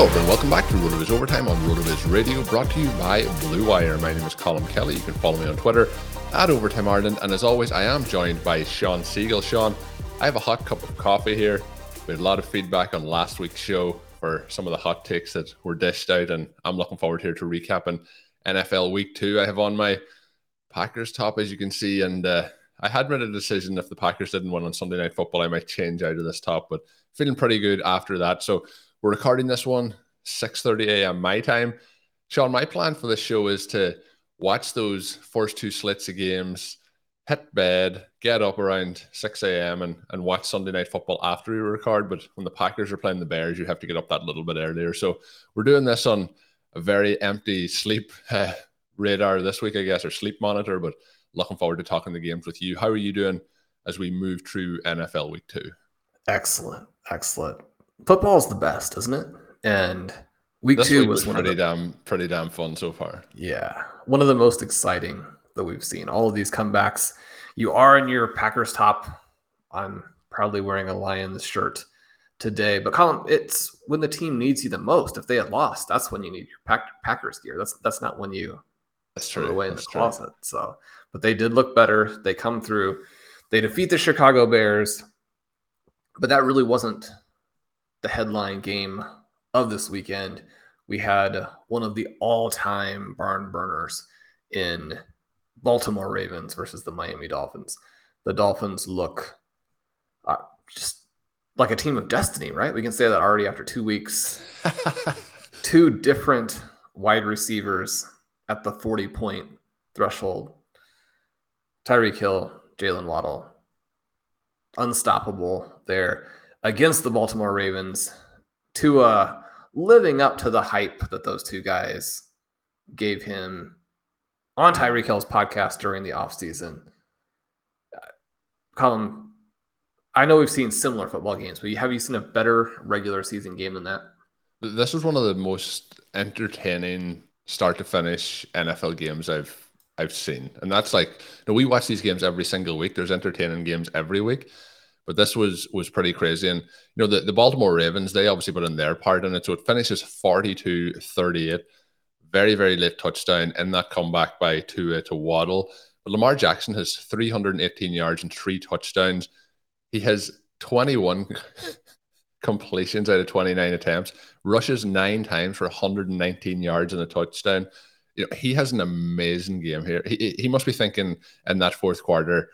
Hello, everyone. Welcome back to RotoViz Overtime on RotoViz Radio, brought to you by Blue Wire. My name is Colm Kelly. You can follow me on Twitter at Overtime Ireland. And as always, I am joined by Shawn Siegele. Shawn, I have a hot cup of coffee here. We had a lot of feedback on last week's show for some of the hot takes that were dished out, and I'm looking forward here to recapping NFL Week Two. I have on my Packers top, as you can see, and uh, I had made a decision if the Packers didn't win on Sunday Night Football, I might change out of this top, but feeling pretty good after that. So we're recording this one 6:30 a.m. my time. Shawn, my plan for this show is to watch those first two slits of games, hit bed, get up around 6 a.m. And, and watch Sunday night football after we record. But when the Packers are playing the Bears, you have to get up that little bit earlier. So we're doing this on a very empty sleep uh, radar this week, I guess, or sleep monitor. But looking forward to talking the games with you. How are you doing as we move through NFL week two? Excellent. Excellent. Football's the best, isn't it? And week This two week was, was one pretty of the, damn pretty damn fun so far. yeah, one of the most exciting that we've seen. All of these comebacks. You are in your Packers top. I'm proudly wearing a Lions shirt today. But Colm, it's when the team needs you the most. If they had lost, that's when you need your Pack- Packers gear. That's that's not when you That's true. away in the That's true. closet. So, but they did look better. They come through. They defeat the Chicago Bears, but that really wasn't the headline game of this weekend. We had one of the all-time barn burners in Baltimore Ravens versus the Miami Dolphins. The Dolphins look uh, just like a team of destiny, right? We can say that already after two weeks two different wide receivers at the 40 point threshold. Tyreek Hill, Jaylen Waddle, unstoppable there against the Baltimore Ravens. Tua living up to the hype that those two guys gave him on Tyreek Hill's podcast during the offseason. Uh, Colm, I know we've seen similar football games, but have you seen a better regular season game than that? This was one of the most entertaining start to finish NFL games I've I've seen, and that's like you know, we watch these games every single week. There's entertaining games every week, but this was was pretty crazy. And you know the, the Baltimore Ravens, they obviously put in their part in it, so it finishes 42-38. Very very late touchdown in that comeback by Tua to Waddle. But Lamar Jackson has 318 yards and three touchdowns. He has 21 completions out of 29 attempts, rushes nine times for 119 yards and a touchdown. You know, he has an amazing game here. He, he must be thinking in that fourth quarter,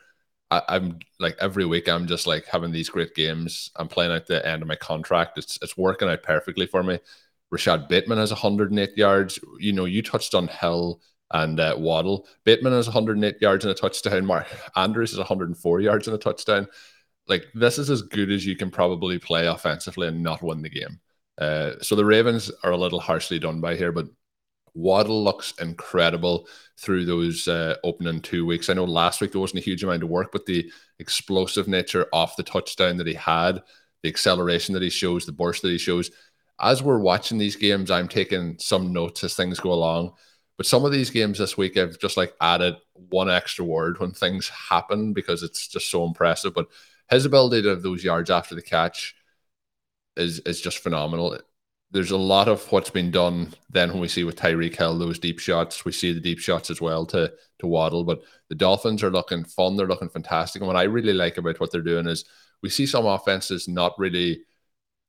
I, I'm like every week, I'm just like having these great games. I'm playing out the end of my contract. It's it's working out perfectly for me. Rashod Bateman has 108 yards. You know, you touched on Hill and uh, Waddle. Bateman has 108 yards and a touchdown. Mark Andrews is 104 yards and a touchdown like this is as good as you can probably play offensively and not win the game. Uh, so the Ravens are a little harshly done by here, but Waddle looks incredible through those uh, opening two weeks. I know last week there wasn't a huge amount of work, but the explosive nature off the touchdown that he had, the acceleration that he shows, the burst that he shows. As we're watching these games, I'm taking some notes as things go along. But some of these games this week, I've just like added one extra word when things happen because it's just so impressive. But his ability to have those yards after the catch is is just phenomenal. There's a lot of what's been done then when we see with Tyreek Hill those deep shots. We see the deep shots as well to to Waddle, but the Dolphins are looking fun. They're looking fantastic. And what I really like about what they're doing is we see some offenses not really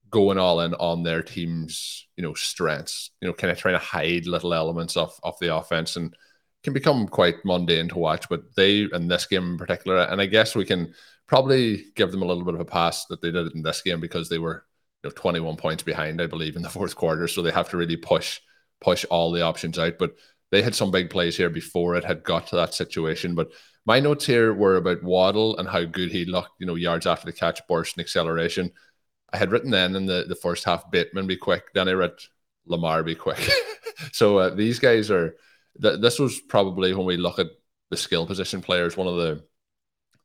going all in on their team's you know strengths. You know, kind of trying to hide little elements of of the offense and can become quite mundane to watch. But they in this game in particular, and I guess we can probably give them a little bit of a pass that they did it in this game because they were know 21 points behind, I believe, in the fourth quarter. So they have to really push push all the options out. But they had some big plays here before it had got to that situation. But my notes here were about Waddle and how good he looked, you know, yards after the catch, burst and acceleration. I had written then in the, the first half, Bateman be quick. Then I read Lamar be quick. so uh, these guys are, th- this was probably when we look at the skill position players, one of the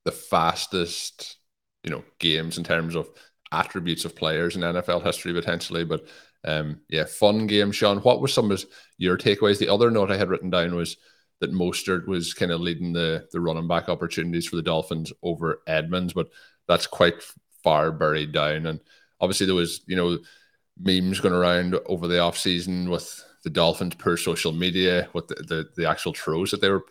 the fastest, you know, games in terms of attributes of players in NFL history potentially. But um, yeah, fun game, Shawn. What were some of your takeaways? The other note I had written down was that Mostert was kind of leading the the running back opportunities for the Dolphins over Edmonds, but that's quite far buried down. And obviously there was, you know, memes going around over the off season with the Dolphins per social media, with the, the, the actual throws that they were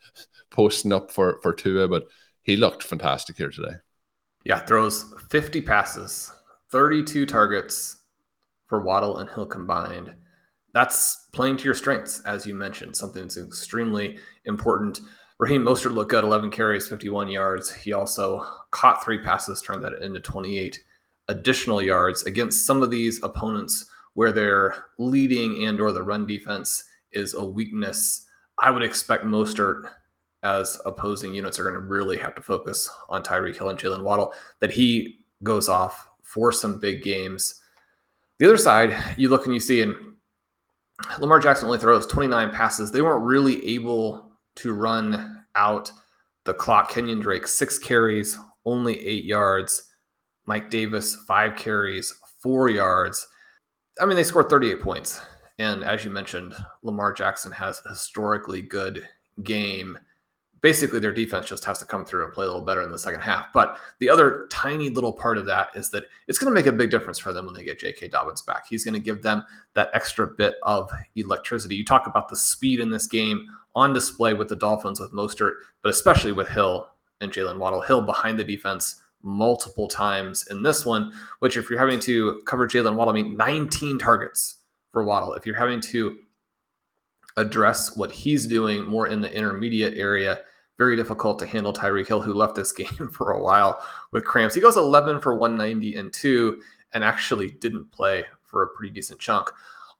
posting up for for Tua, but he looked fantastic here today. Yeah, throws 50 passes, 32 targets for Waddle and Hill combined. That's playing to your strengths, as you mentioned, something that's extremely important. Raheem Mostert looked good, 11 carries, 51 yards. He also caught three passes, turned that into 28 additional yards against some of these opponents where their leading and or the run defense is a weakness. I would expect Mostert as opposing units are going to really have to focus on Tyreek Hill and Jaylen Waddle, that he goes off for some big games. The other side, you look and you see, and Lamar Jackson only throws 29 passes. They weren't really able to run out the clock. Kenyan Drake, six carries, only eight yards. Mike Davis, five carries, four yards. I mean, they scored 38 points. And as you mentioned, Lamar Jackson has a historically good game basically their defense just has to come through and play a little better in the second half. But the other tiny little part of that is that it's going to make a big difference for them when they get J.K. Dobbins back. He's going to give them that extra bit of electricity. You talk about the speed in this game on display with the Dolphins with Mostert, but especially with Hill and Jaylen Waddle. Hill behind the defense multiple times in this one, which if you're having to cover Jaylen Waddle, I mean 19 targets for Waddle. If you're having to address what he's doing more in the intermediate area. Very difficult to handle Tyreek Hill, who left this game for a while with cramps. He goes 11 for 190 and two, and actually didn't play for a pretty decent chunk.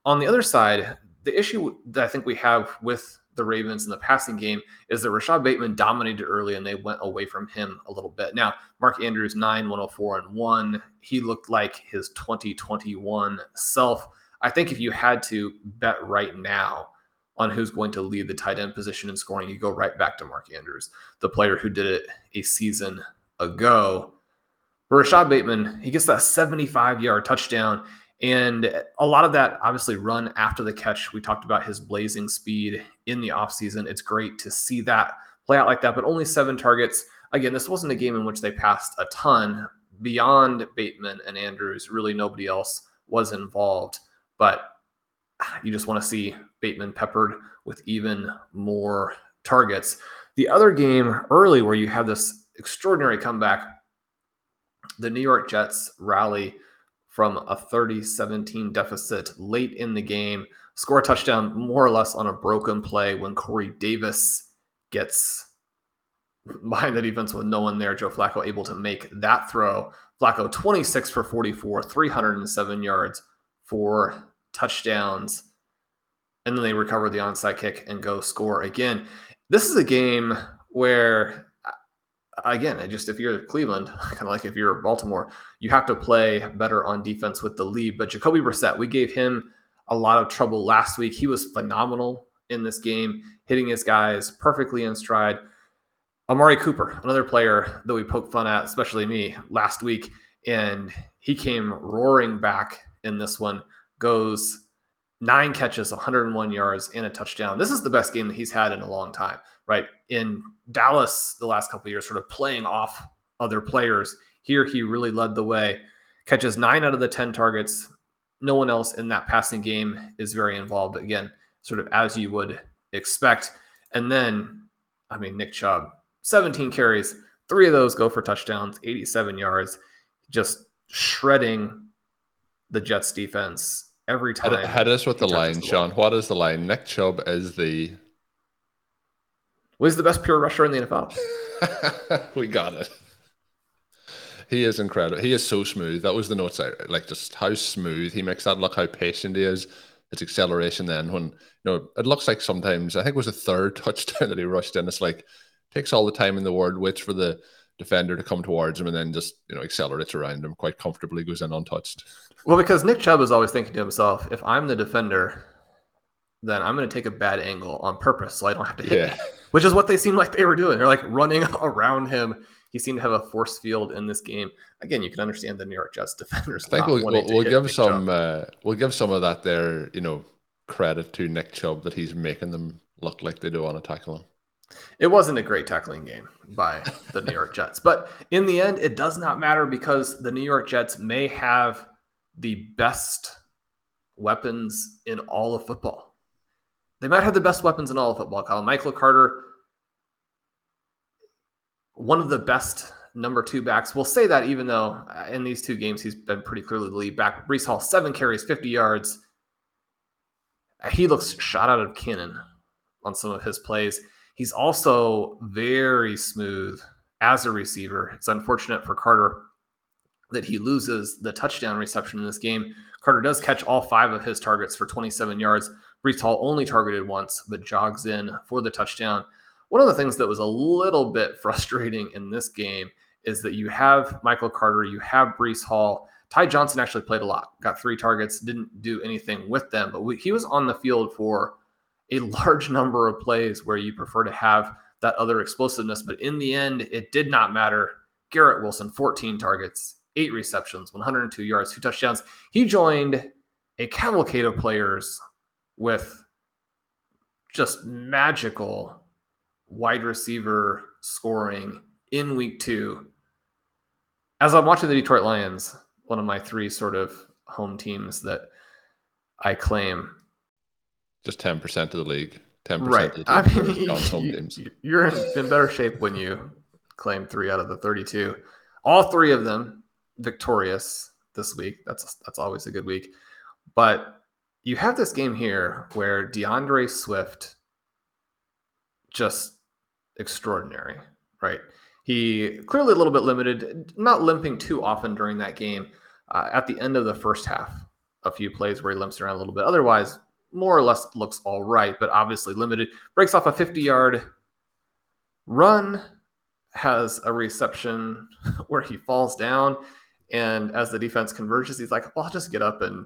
On the other side, the issue that I think we have with the Ravens in the passing game is that Rashod Bateman dominated early and they went away from him a little bit. Now, Mark Andrews, 9, 104, and 1. He looked like his 2021 self. I think if you had to bet right now, on who's going to lead the tight end position in scoring, you go right back to Mark Andrews, the player who did it a season ago. For Rashod Bateman, he gets that 75 yard touchdown. And a lot of that obviously run after the catch. We talked about his blazing speed in the offseason. It's great to see that play out like that, but only seven targets. Again, this wasn't a game in which they passed a ton. Beyond Bateman and Andrews, really nobody else was involved. But you just want to see Bateman peppered with even more targets. The other game early where you have this extraordinary comeback, the New York Jets rally from a 30 17 deficit late in the game, score a touchdown more or less on a broken play when Corey Davis gets behind the defense with no one there. Joe Flacco able to make that throw. Flacco 26 for 44, 307 yards, four touchdowns and then they recover the onside kick and go score again. This is a game where, uh, again, I just if you're Cleveland, kind of like if you're Baltimore, you have to play better on defense with the lead. But Jacoby Brissett, we gave him a lot of trouble last week. He was phenomenal in this game, hitting his guys perfectly in stride. Amari Cooper, another player that we poked fun at, especially me last week, and he came roaring back in this one, goes nine catches, 101 yards, and a touchdown. This is the best game that he's had in a long time, right? In Dallas, the last couple years, sort of playing off other players. Here, he really led the way. Catches nine out of the 10 targets. No one else in that passing game is very involved. Again, sort of as you would expect. And then, I mean, Nick Chubb, 17 carries, three of those go for touchdowns, 87 yards, just shredding the Jets defense every time. Hit us with the line, the Shawn. What is the line? Nick Chubb is the. Was the best pure rusher in the NFL. we got it. He is incredible. He is so smooth. That was the notes I like. Just how smooth he makes that look. How patient he is. His acceleration. Then when you know it looks like sometimes I think it was a third touchdown that he rushed in. It's like takes all the time in the world, waits for the defender to come towards him, and then just you know accelerates around him quite comfortably, goes in untouched. Well, because Nick Chubb is always thinking to himself, if I'm the defender, then I'm going to take a bad angle on purpose so I don't have to hit yeah. him. Which is what they seem like they were doing. They're like running around him he seemed to have a force field in this game. Again, you can understand the New York Jets defenders. I think we'll, we'll, we'll give some uh, we'll give some of that there, you know, credit to Nick Chubb that he's making them look like they do on a tackling. It wasn't a great tackling game by the New York Jets, but in the end, it does not matter because the New York Jets may have the best weapons in all of football. They might have the best weapons in all of football. Kyle Michael Carter one of the best number two backs. We'll say that even though uh, in these two games he's been pretty clearly the lead back. Breece Hall, seven carries, 50 yards. He looks shot out of cannon on some of his plays. He's also very smooth as a receiver. It's unfortunate for Carter that he loses the touchdown reception in this game. Carter does catch all five of his targets for 27 yards. Breece Hall only targeted once, but jogs in for the touchdown. One of the things that was a little bit frustrating in this game is that you have Michael Carter, you have Breece Hall. Ty Johnson actually played a lot, got three targets, didn't do anything with them, but we, he was on the field for a large number of plays where you prefer to have that other explosiveness. But in the end, it did not matter. Garrett Wilson, 14 targets, eight receptions, 102 yards, two touchdowns. He joined a cavalcade of players with just magical wide receiver scoring in week two. As I'm watching the Detroit Lions, one of my three sort of home teams that I claim. Just 10% of the league. 10% right. of the I mean, home teams. You're in better shape when you claim three out of the 32. All three of them victorious this week. That's that's always a good week. But you have this game here where DeAndre Swift just extraordinary, right? He clearly a little bit limited, not limping too often during that game. Uh, at the end of the first half, a few plays where he limps around a little bit. Otherwise, more or less looks all right, but obviously limited. Breaks off a 50 yard run, has a reception where he falls down. And as the defense converges, he's like, well, I'll just get up and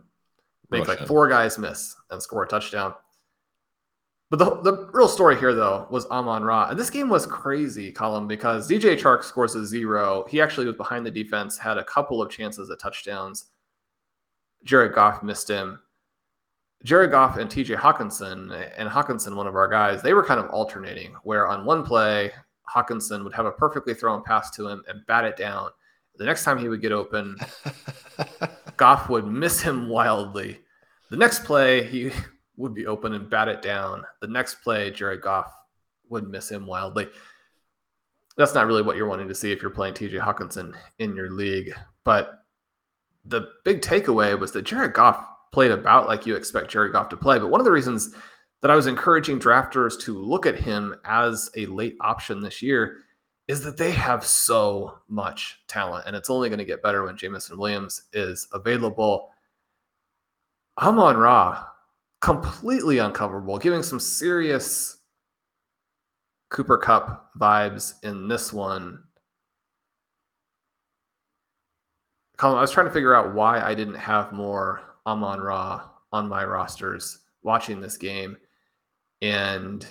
make Rush like four guys miss and score a touchdown. But the, the real story here, though, was Amon Ra. And this game was crazy, Colm, because DJ Chark scores a zero. He actually was behind the defense, had a couple of chances at touchdowns. Jared Goff missed him. Jared Goff and TJ Hockenson, and Hockenson, one of our guys, they were kind of alternating, where on one play, Hockenson would have a perfectly thrown pass to him and bat it down. The next time he would get open, Goff would miss him wildly. The next play, he would be open and bat it down. The next play, Jared Goff would miss him wildly. That's not really what you're wanting to see if you're playing TJ Hockenson in your league. But the big takeaway was that Jared Goff played about like you expect Jerry Goff to play. But one of the reasons that I was encouraging drafters to look at him as a late option this year is that they have so much talent, and it's only going to get better when Jameson Williams is available. Amon Ra completely uncoverable, giving some serious Cooper Kupp vibes in this one. Colm, I was trying to figure out why I didn't have more Amon Ra on my rosters watching this game. And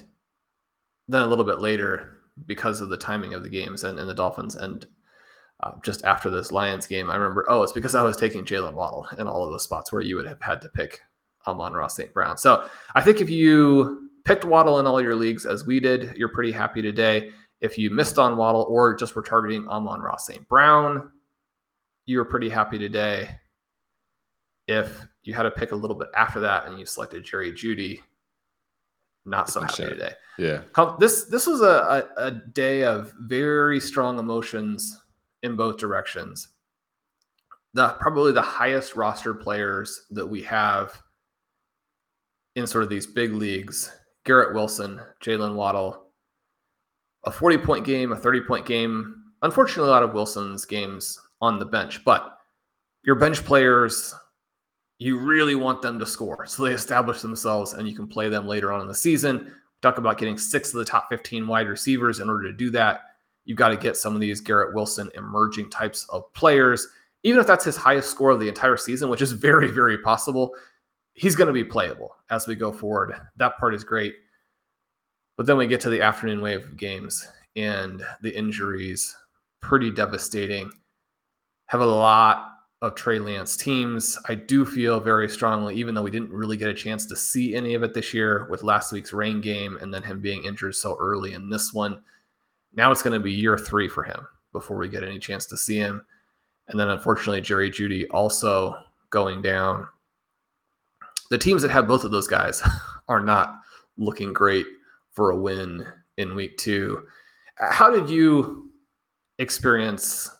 then a little bit later, because of the timing of the games and, and the Dolphins and uh, just after this Lions game, I remember, oh, it's because I was taking Jaylen Waddle in all of those spots where you would have had to pick Amon-Ra St. Brown. So I think if you picked Waddle in all your leagues as we did, you're pretty happy today. If you missed on Waddle or just were targeting Amon-Ra St. Brown, you were pretty happy today. If you had to pick a little bit after that and you selected Jerry Jeudy, not so happy today. Yeah. This this was a, a, a day of very strong emotions in both directions. The probably the highest roster players that we have in sort of these big leagues Garrett Wilson, Jaylen Waddle, a 40 point game, a 30 point game. Unfortunately, a lot of Wilson's games on the bench, but your bench players, you really want them to score. So they establish themselves and you can play them later on in the season. Talk about getting six of the top 15 wide receivers. In order to do that, you've got to get some of these Garrett Wilson emerging types of players. Even if that's his highest score of the entire season, which is very, very possible, he's going to be playable as we go forward. That part is great. But then we get to the afternoon wave of games and the injuries, pretty devastating. Have a lot of Trey Lance teams. I do feel very strongly, even though we didn't really get a chance to see any of it this year with last week's rain game and then him being injured so early in this one. Now it's going to be year three for him before we get any chance to see him. And then unfortunately, Jerry Jeudy also going down the teams that have both of those guys are not looking great for a win in week two. How did you experience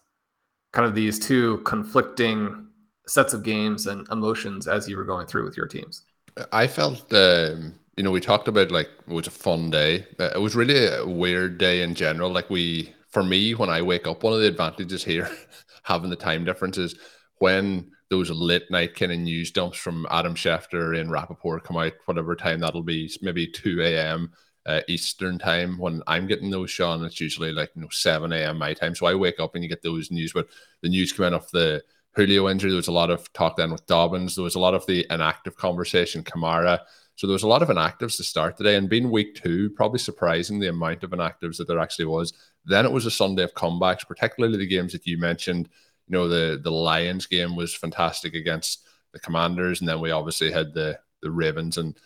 kind of these two conflicting sets of games and emotions as you were going through with your teams? I felt, um, you know, we talked about like it was a fun day. Uh, it was really a weird day in general. Like we, for me, when I wake up, one of the advantages here, having the time differences, when those late night kind of news dumps from Adam Schefter and Rapoport come out, whatever time that'll be, maybe 2 a.m. Uh, Eastern time when I'm getting those, Shawn. It's usually like you know 7 a.m. my time. So I wake up and you get those news. But the news coming off the Julio injury, there was a lot of talk then with Dobbins. There was a lot of the inactive conversation, Kamara. So there was a lot of inactives to start today. And being week two, probably surprising the amount of inactives that there actually was. Then it was a Sunday of comebacks, particularly the games that you mentioned you know the the Lions game was fantastic against the Commanders, and then we obviously had the the Ravens and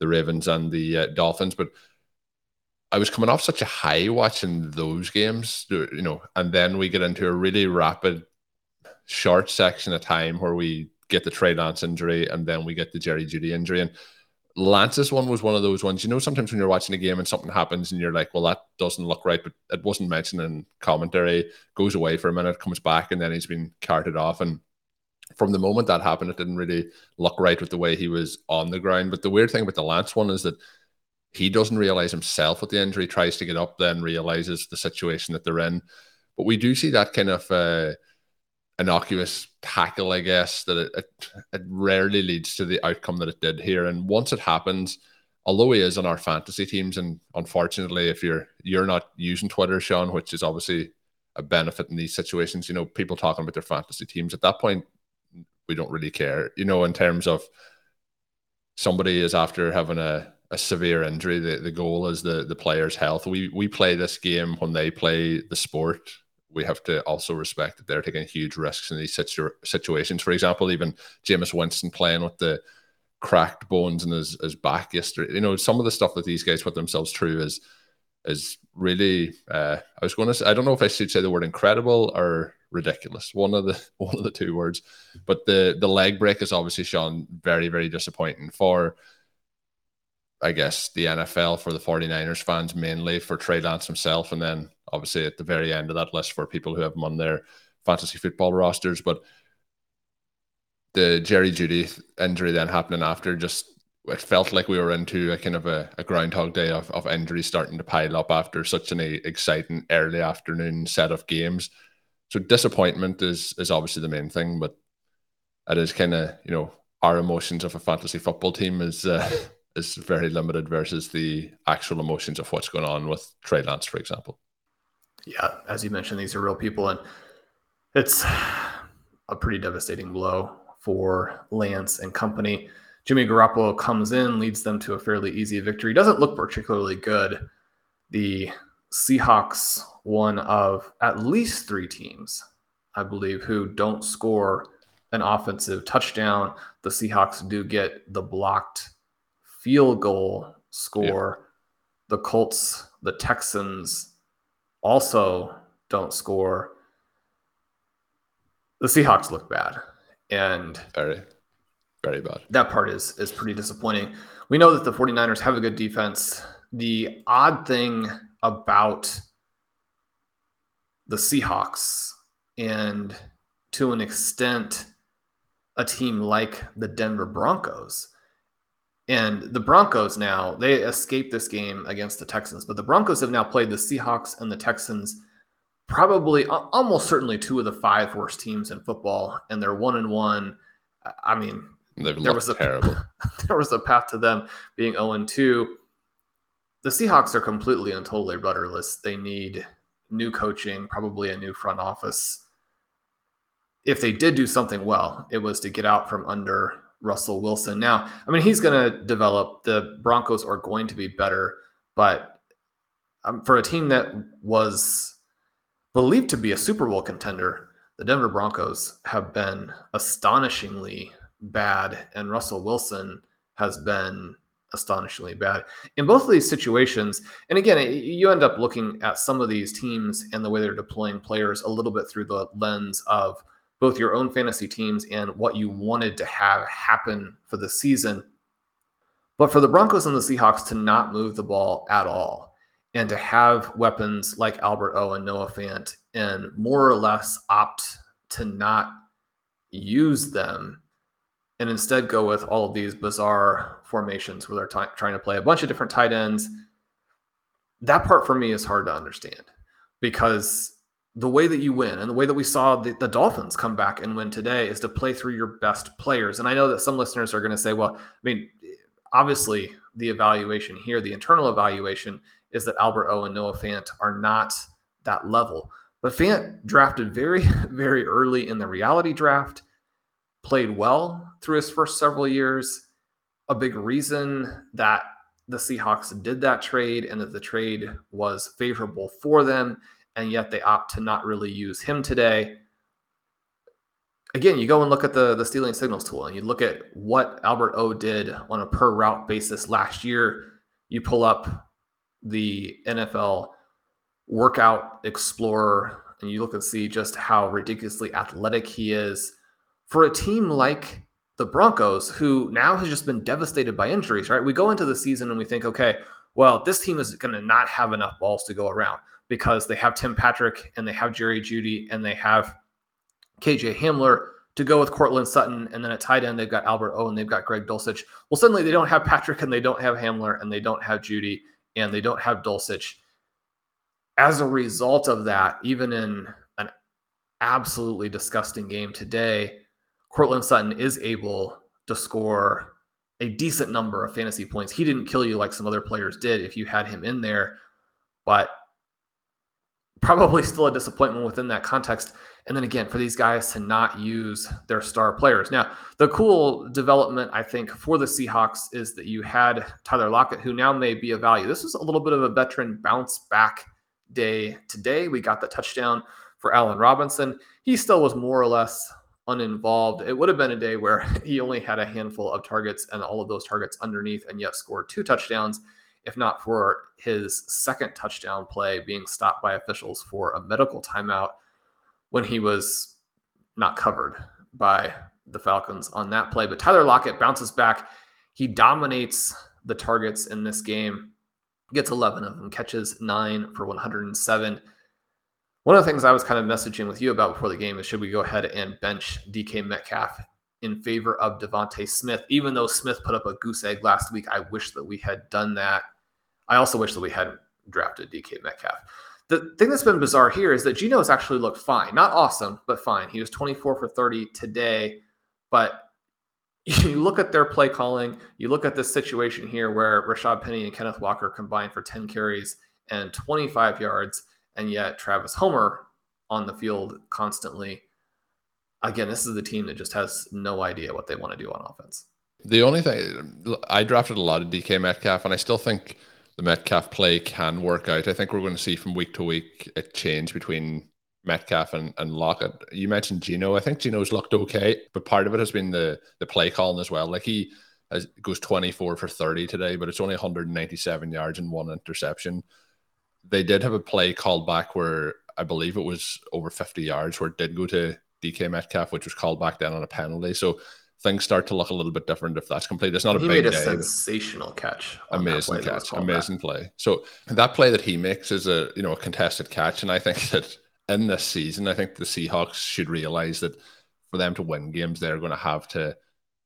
the Ravens and the uh, Dolphins. But I was coming off such a high watching those games, you know, and then we get into a really rapid, short section of time where we get the Trey Lance injury, and then we get the Jerry Jeudy injury, and Lance's one was one of those ones. You know, sometimes when you're watching a game and something happens and you're like, well, that doesn't look right, but it wasn't mentioned in commentary, goes away for a minute, comes back, and then he's been carted off. And from the moment that happened, it didn't really look right with the way he was on the ground. But the weird thing with the Lance one is that he doesn't realize himself what the injury, tries to get up, then realizes the situation that they're in. But we do see that kind of. Uh, innocuous tackle, I guess, that it, it, it rarely leads to the outcome that it did here. And once it happens, although he is on our fantasy teams, and unfortunately, if you're you're not using Twitter, Shawn, which is obviously a benefit in these situations, you know, people talking about their fantasy teams at that point, we don't really care, you know, in terms of somebody is after having a, a severe injury. The, the goal is the the player's health. We we play this game when they play the sport we have to also respect that they're taking huge risks in these situ- situations. For example, even Jameis Winston playing with the cracked bones in his, his back yesterday. You know, some of the stuff that these guys put themselves through is is really uh, I was going to say I don't know if I should say the word incredible or ridiculous. One of the one of the two words. But the the leg break is obviously shown very, very disappointing for I guess the NFL for the 49ers fans mainly for Trey Lance himself and then obviously at the very end of that list for people who have him on their fantasy football rosters. But the Jerry Jeudy injury then happening after just it felt like we were into a kind of a, a groundhog day of, of injuries starting to pile up after such an exciting early afternoon set of games. So disappointment is is obviously the main thing, but it is kind of you know our emotions of a fantasy football team is uh, is very limited versus the actual emotions of what's going on with Trey Lance, for example yeah, as you mentioned, these are real people, and it's a pretty devastating blow for Lance and company. Jimmy Garoppolo comes in, leads them to a fairly easy victory. Doesn't look particularly good. The Seahawks, one of at least three teams, I believe, who don't score an offensive touchdown. the Seahawks do get the blocked field goal score. Yeah. The Colts, the Texans also don't score. The Seahawks look bad. And very, very bad. That part is is pretty disappointing. We know that the 49ers have a good defense. The odd thing about the Seahawks and to an extent a team like the Denver Broncos. And the Broncos now, they escaped this game against the Texans, but the Broncos have now played the Seahawks and the Texans, probably almost certainly two of the five worst teams in football, and they're one and one. I mean, They've there was a terrible. there was a path to them being 0 and 2. The Seahawks are completely and totally rudderless. They need new coaching, probably a new front office if they did do something well, it was to get out from under Russell Wilson. Now, I mean, he's going to develop. The Broncos are going to be better, but um, for a team that was believed to be a Super Bowl contender, the Denver Broncos have been astonishingly bad, and Russell Wilson has been astonishingly bad in both of these situations. And again, you end up looking at some of these teams and the way they're deploying players a little bit through the lens of both your own fantasy teams and what you wanted to have happen for the season. But for the Broncos and the Seahawks to not move the ball at all and to have weapons like Albert O and Noah Fant and more or less opt to not use them and instead go with all of these bizarre formations where they're t- trying to play a bunch of different tight ends. That part for me is hard to understand because the way that you win and the way that we saw the, the, Dolphins come back and win today is to play through your best players. And I know that some listeners are going to say, well, I mean, obviously the evaluation here, the internal evaluation is that Albert O and Noah Fant are not that level. But Fant drafted very, very early in the reality draft, played well through his first several years. A big reason that the Seahawks did that trade and that the trade was favorable for them and yet they opt to not really use him today. Again, you go and look at the, the stealing signals tool and you look at what Albert O did on a per route basis last year. You pull up the NFL workout explorer and you look and see just how ridiculously athletic he is for a team like the Broncos, who now has just been devastated by injuries, right? We go into the season and we think, okay, well, this team is going to not have enough balls to go around because they have Tim Patrick and they have Jerry Jeudy and they have KJ Hamler to go with Courtland Sutton. And then at tight end, they've got Albert O and they've got Greg Dulcich. Well, suddenly they don't have Patrick and they don't have Hamler and they don't have Jeudy and they don't have Dulcich. As a result of that, even in an absolutely disgusting game today, Courtland Sutton is able to score a decent number of fantasy points. He didn't kill you like some other players did if you had him in there, but probably still a disappointment within that context. And then again, for these guys to not use their star players. Now, the cool development, I think, for the Seahawks is that you had Tyler Lockett, who now may be a value. This was a little bit of a veteran bounce back day today. We got the touchdown for Allen Robinson. He still was more or less uninvolved. It would have been a day where he only had a handful of targets and all of those targets underneath and yet scored two touchdowns if not for his second touchdown play being stopped by officials for a medical timeout when he was not covered by the Falcons on that play. But Tyler Lockett bounces back. He dominates the targets in this game, gets 11 of them, catches nine for 107. One of the things I was kind of messaging with you about before the game is should we go ahead and bench DK Metcalf in favor of DeVonta Smith? Even though Smith put up a goose egg last week, I wish that we had done that I also wish that we hadn't drafted DK Metcalf. The thing that's been bizarre here is that Geno's actually looked fine. Not awesome, but fine. He was 24 for 30 today. But you look at their play calling, you look at this situation here where Rashad Penny and Kenneth Walker combined for 10 carries and 25 yards, and yet Travis Homer on the field constantly. Again, this is the team that just has no idea what they want to do on offense. The only thing I drafted a lot of DK Metcalf, and I still think the Metcalf play can work out. I think we're going to see from week to week a change between Metcalf and, and Lockett. You mentioned Geno. I think Geno's looked okay, but part of it has been the the play calling as well. Like he has, goes 24 for 30 today, but it's only 197 yards and one interception. They did have a play called back where I believe it was over 50 yards where it did go to DK Metcalf, which was called back down on a penalty. So things start to look a little bit different if that's complete. It's not he a big made a day, sensational catch. Amazing catch, amazing back. play. So that play that he makes is a you know a contested catch, and I think that in this season, I think the Seahawks should realize that for them to win games, they're going to have to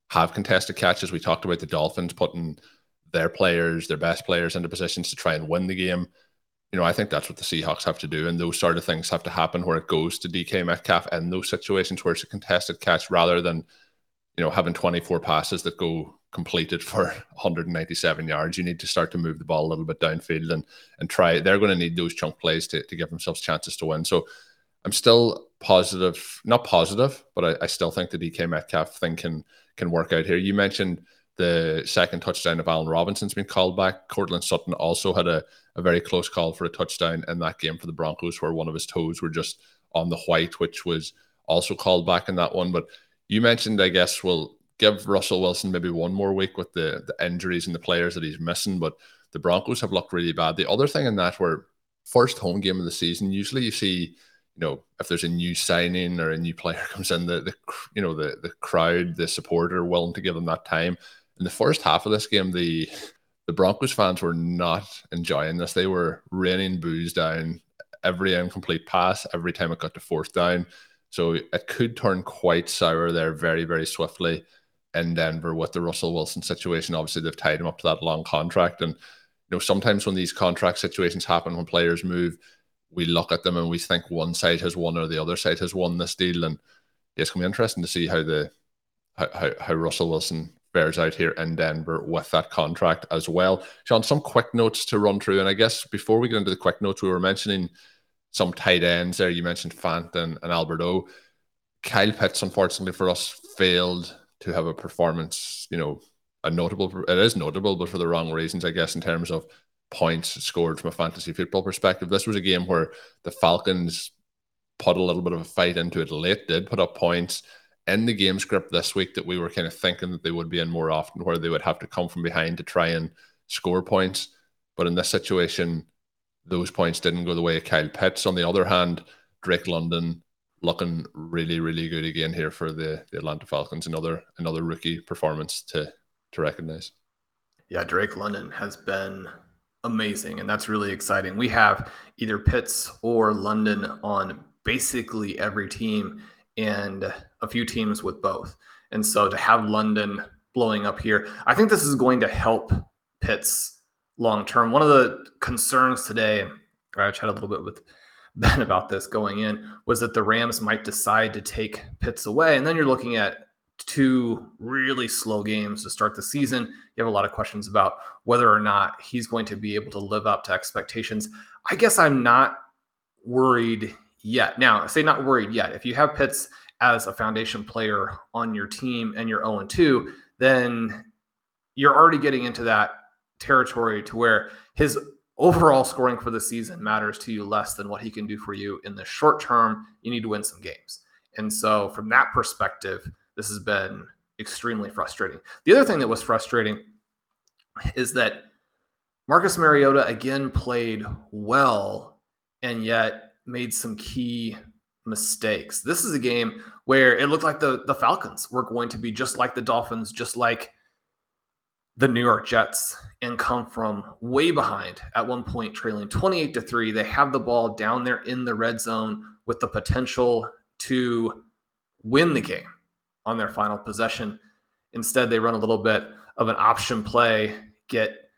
have contested catches. We talked about the Dolphins putting their players, their best players, into positions to try and win the game. You know, I think that's what the Seahawks have to do, and those sort of things have to happen where it goes to DK Metcalf and those situations where it's a contested catch rather than you know, having 24 passes that go completed for 197 yards, you need to start to move the ball a little bit downfield and and try. They're going to need those chunk plays to, to give themselves chances to win. So I'm still positive, not positive, but I, I still think the DK Metcalf thing can can work out here. You mentioned the second touchdown of Allen Robinson's been called back. Courtland Sutton also had a, a very close call for a touchdown in that game for the Broncos, where one of his toes were just on the white, which was also called back in that one. But you mentioned, I guess, we'll give Russell Wilson maybe one more week with the, the injuries and the players that he's missing, but the Broncos have looked really bad. The other thing in that where first home game of the season, usually you see, you know, if there's a new signing or a new player comes in, the, the you know, the the crowd, the supporter willing to give them that time. In the first half of this game, the the Broncos fans were not enjoying this. They were raining booze down every incomplete pass, every time it got to fourth down. So it could turn quite sour there very, very swiftly in Denver with the Russell Wilson situation. Obviously, they've tied him up to that long contract. And, you know, sometimes when these contract situations happen, when players move, we look at them and we think one side has won or the other side has won this deal. And it's going to be interesting to see how the how, how Russell Wilson fares out here in Denver with that contract as well. Shawn, some quick notes to run through. And I guess before we get into the quick notes, we were mentioning some tight ends there. You mentioned Fant and, and Alberto. Kyle Pitts, unfortunately for us, failed to have a performance, you know, a notable, it is notable, but for the wrong reasons, I guess, in terms of points scored from a fantasy football perspective. This was a game where the Falcons put a little bit of a fight into it late, did put up points in the game script this week that we were kind of thinking that they would be in more often, where they would have to come from behind to try and score points. But in this situation, those points didn't go the way of Kyle Pitts. On the other hand, Drake London looking really, really good again here for the, the Atlanta Falcons. Another another rookie performance to to recognize. Yeah, Drake London has been amazing, and that's really exciting. We have either Pitts or London on basically every team, and a few teams with both. And so to have London blowing up here, I think this is going to help Pitts long term. One of the concerns today, I chatted a little bit with Ben about this going in, was that the Rams might decide to take Pitts away. And then you're looking at two really slow games to start the season. You have a lot of questions about whether or not he's going to be able to live up to expectations. I guess I'm not worried yet. Now, I say not worried yet. If you have Pitts as a foundation player on your team and you're 0 2, then you're already getting into that territory to where his overall scoring for the season matters to you less than what he can do for you in the short term. You need to win some games. And so, from that perspective, this has been extremely frustrating. The other thing that was frustrating is that Marcus Mariota again played well and yet made some key mistakes. This is a game where it looked like the, the Falcons were going to be just like the Dolphins, just like the New York Jets and come from way behind at one point, trailing 28 to 3. They have the ball down there in the red zone with the potential to win the game on their final possession. Instead, they run a little bit of an option play, get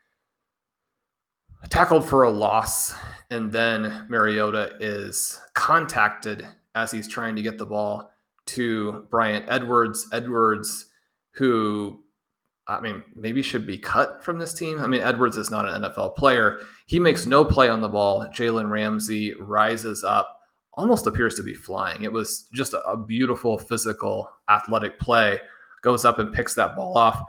tackled for a loss, and then Mariota is contacted as he's trying to get the ball to Bryan Edwards. Edwards, who I mean, maybe should be cut from this team. I mean, Edwards is not an NFL player. He makes no play on the ball. Jalen Ramsey rises up, almost appears to be flying. It was just a, beautiful physical, athletic play. Goes up and picks that ball off.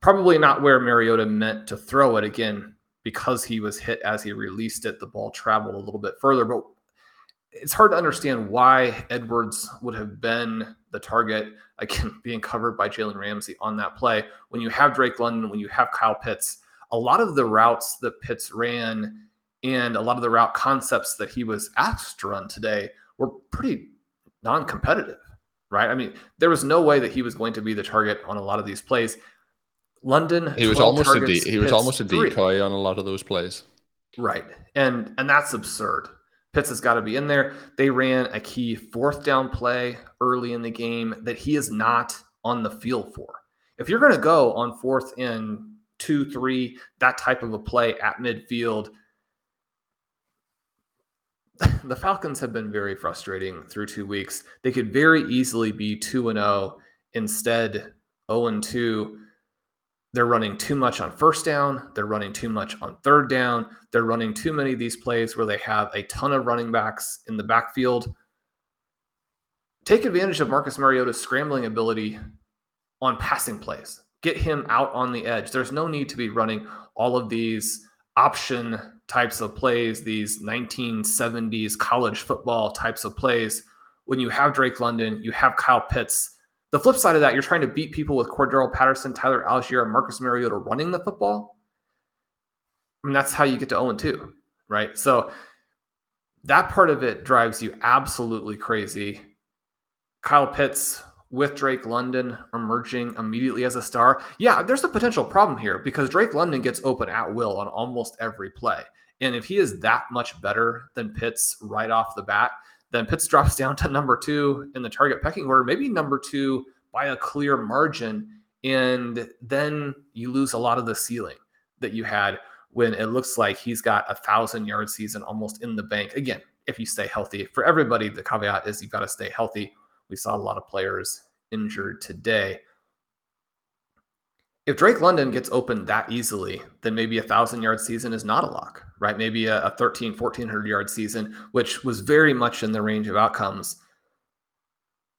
Probably not where Mariota meant to throw it. Again, because he was hit as he released it, the ball traveled a little bit further. But it's hard to understand why Edwards would have been the target, again, being covered by Jalen Ramsey on that play. When you have Drake London, when you have Kyle Pitts, a lot of the routes that Pitts ran and a lot of the route concepts that he was asked to run today were pretty non competitive, right? I mean, there was no way that he was going to be the target on a lot of these plays. London, he was almost a de- he was Pitts, almost a decoy three. on a lot of those plays. Right. And and that's absurd. Pitts has got to be in there. They ran a key fourth down play early in the game that he is not on the field for. If you're going to go on fourth in two, three, that type of a play at midfield, the Falcons have been very frustrating through two weeks. They could very easily be 2 and 0, instead 0 and 2 they're running too much on first down. They're running too much on third down. They're running too many of these plays where they have a ton of running backs in the backfield. Take advantage of Marcus Mariota's scrambling ability on passing plays. Get him out on the edge. There's no need to be running all of these option types of plays, these 1970s college football types of plays. When you have Drake London, you have Kyle Pitts the flip side of that, you're trying to beat people with Cordarrelle Patterson, Tyler Allgeier, and Marcus Mariota running the football. I mean, that's how you get to 0 2, right? So that part of it drives you absolutely crazy. Kyle Pitts with Drake London emerging immediately as a star. Yeah, there's a potential problem here because Drake London gets open at will on almost every play. And if he is that much better than Pitts right off the bat, then Pitts drops down to number two in the target pecking order, maybe number two by a clear margin. And then you lose a lot of the ceiling that you had when it looks like he's got a thousand yard season almost in the bank. Again, if you stay healthy, for everybody, the caveat is you've got to stay healthy. We saw a lot of players injured today if Drake London gets open that easily, then maybe a thousand yard season is not a lock, right? Maybe a, a 13, 1400 yard season, which was very much in the range of outcomes,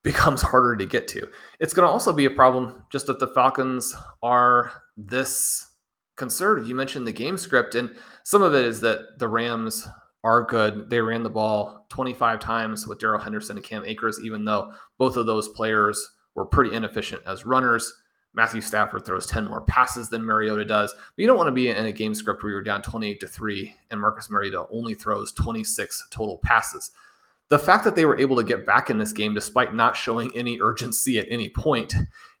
becomes harder to get to. It's going to also be a problem just that the Falcons are this conservative. You mentioned the game script, and some of it is that the Rams are good. They ran the ball 25 times with Darrell Henderson and Cam Akers, even though both of those players were pretty inefficient as runners. Matthew Stafford throws 10 more passes than Mariota does. But you don't want to be in a game script where you're down 28 to 3 and Marcus Mariota only throws 26 total passes. The fact that they were able to get back in this game despite not showing any urgency at any point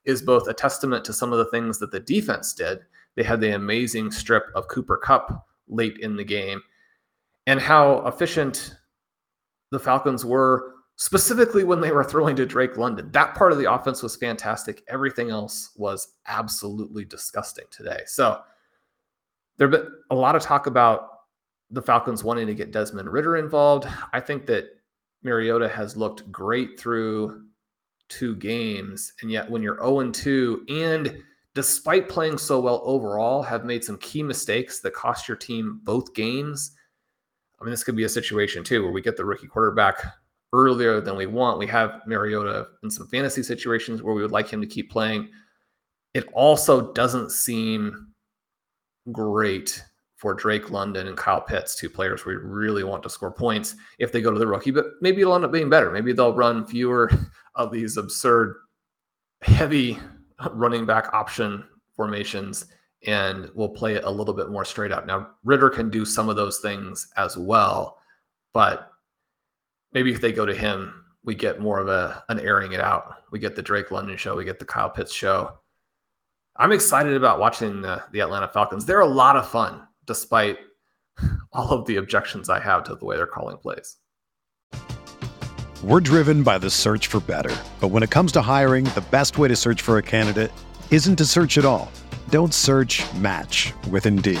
is both a testament to some of the things that the defense did. They had the amazing strip of Cooper Kupp late in the game and how efficient the Falcons were specifically when they were throwing to Drake London. That part of the offense was fantastic. Everything else was absolutely disgusting today. So there have been a lot of talk about the Falcons wanting to get Desmond Ridder involved. I think that Mariota has looked great through two games, and yet when you're 0 2 and despite playing so well overall, have made some key mistakes that cost your team both games. I mean, this could be a situation too where we get the rookie quarterback earlier than we want. We have Mariota in some fantasy situations where we would like him to keep playing. It also doesn't seem great for Drake London and Kyle Pitts, two players we really want to score points if they go to the rookie, but maybe it'll end up being better. Maybe they'll run fewer of these absurd, heavy running back option formations and we'll play it a little bit more straight up. Now, Ridder can do some of those things as well, but maybe if they go to him, we get more of a an airing it out. We get the Drake London show, we get the Kyle Pitts show. I'm excited about watching the, the Atlanta Falcons. They're a lot of fun, despite all of the objections I have to the way they're calling plays. We're driven by the search for better. But when it comes to hiring, the best way to search for a candidate isn't to search at all. Don't search match with Indeed.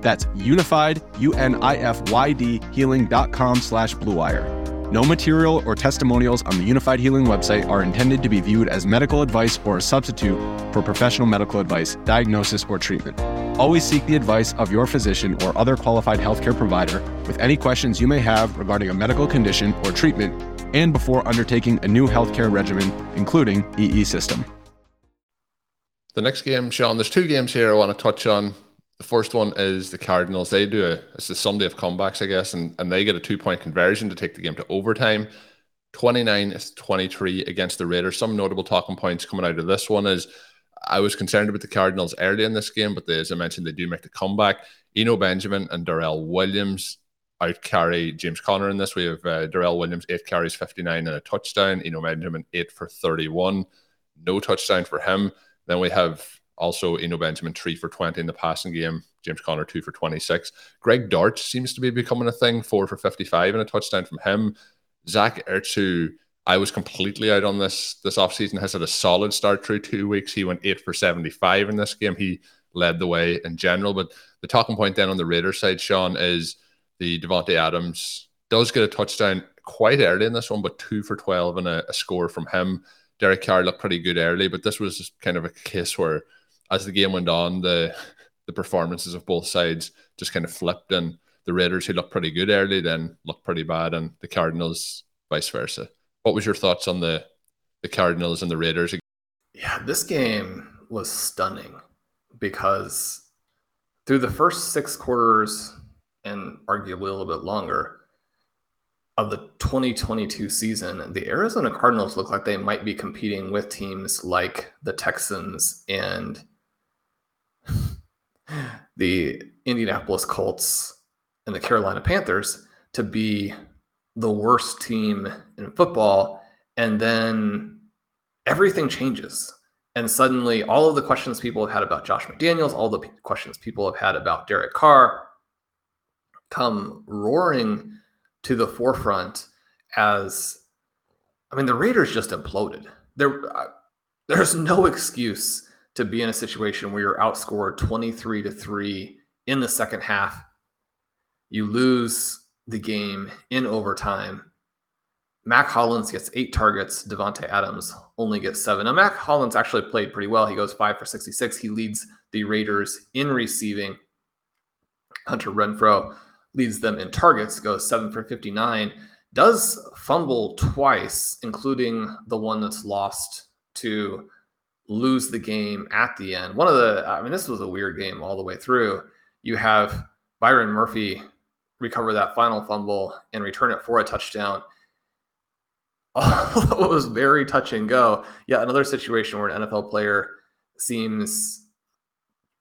That's unified, U-N-I-F-Y-D, healing.com slash bluewire. No material or testimonials on the Unifyd Healing website are intended to be viewed as medical advice or a substitute for professional medical advice, diagnosis, or treatment. Always seek the advice of your physician or other qualified healthcare provider with any questions you may have regarding a medical condition or treatment and before undertaking a new healthcare regimen, including EE system. The next game, Shawn, there's two games here I want to touch on. The first one is the Cardinals. They do a it's the Sunday of comebacks, I guess, and, and they get a two point conversion to take the game to overtime. 29 is 23 against the Raiders. Some notable talking points coming out of this one is I was concerned about the Cardinals early in this game, but they, as I mentioned, they do make the comeback. Eno Benjamin and Darrel Williams out carry James Conner in this. We have uh, Darrel Williams, eight carries, 59 and a touchdown. Eno Benjamin, eight for 31. No touchdown for him. Then we have also, Eno Benjamin, three for 20 in the passing game. James Conner, two for 26. Greg Dortch seems to be becoming a thing, four for 55 and a touchdown from him. Zach who I was completely out on this this offseason, has had a solid start through two weeks. He went eight for 75 in this game. He led the way in general. But the talking point then on the Raiders side, Shawn, is the Davante Adams does get a touchdown quite early in this one, but two for 12 and a, a score from him. Derek Carr looked pretty good early, but this was kind of a case where as the game went on, the the performances of both sides just kind of flipped, and the Raiders, who looked pretty good early, then looked pretty bad, and the Cardinals vice versa. What was your thoughts on the the Cardinals and the Raiders? Yeah, this game was stunning because through the first six quarters and arguably a little bit longer of the 2022 season, the Arizona Cardinals look like they might be competing with teams like the Texans and the Indianapolis Colts and the Carolina Panthers to be the worst team in football. And then everything changes. And suddenly, all of the questions people have had about Josh McDaniels, all the questions people have had about Derek Carr come roaring to the forefront as I mean, the Raiders just imploded. There, uh, there's no excuse to be in a situation where you're outscored 23 to 3 in the second half. You lose the game in overtime. Mack Hollins gets eight targets. Davante Adams only gets seven. Now, Mack Hollins actually played pretty well. He goes five for 66. He leads the Raiders in receiving. Hunter Renfrow leads them in targets, goes seven for 59. Does fumble twice, including the one that's lost to lose the game at the end. One of the, I mean, this was a weird game all the way through. You have Byron Murphy recover that final fumble and return it for a touchdown. it was very touch and go. Yeah, another situation where an NFL player seems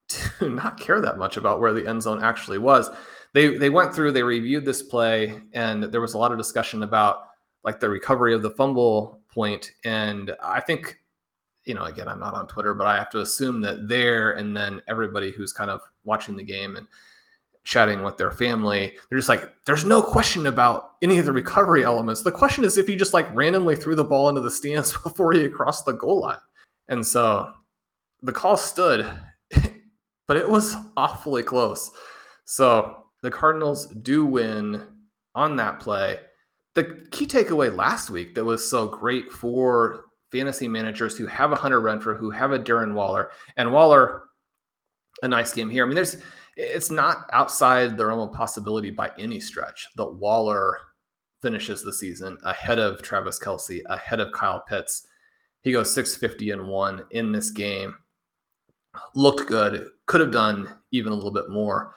to not care that much about where the end zone actually was. They they went through, they reviewed this play, and there was a lot of discussion about like the recovery of the fumble point. And I think you know, again, I'm not on Twitter, but I have to assume that there and then everybody who's kind of watching the game and chatting with their family, they're just like, there's no question about any of the recovery elements. The question is if he just like randomly threw the ball into the stands before he crossed the goal line. And so the call stood, but it was awfully close. So the Cardinals do win on that play. The key takeaway last week that was so great for fantasy managers who have a Hunter Renfrow, who have a Darren Waller, and Waller, a nice game here. I mean, there's it's not outside the realm of possibility by any stretch that Waller finishes the season ahead of Travis Kelce, ahead of Kyle Pitts. He goes 650 and one in this game. Looked good, could have done even a little bit more.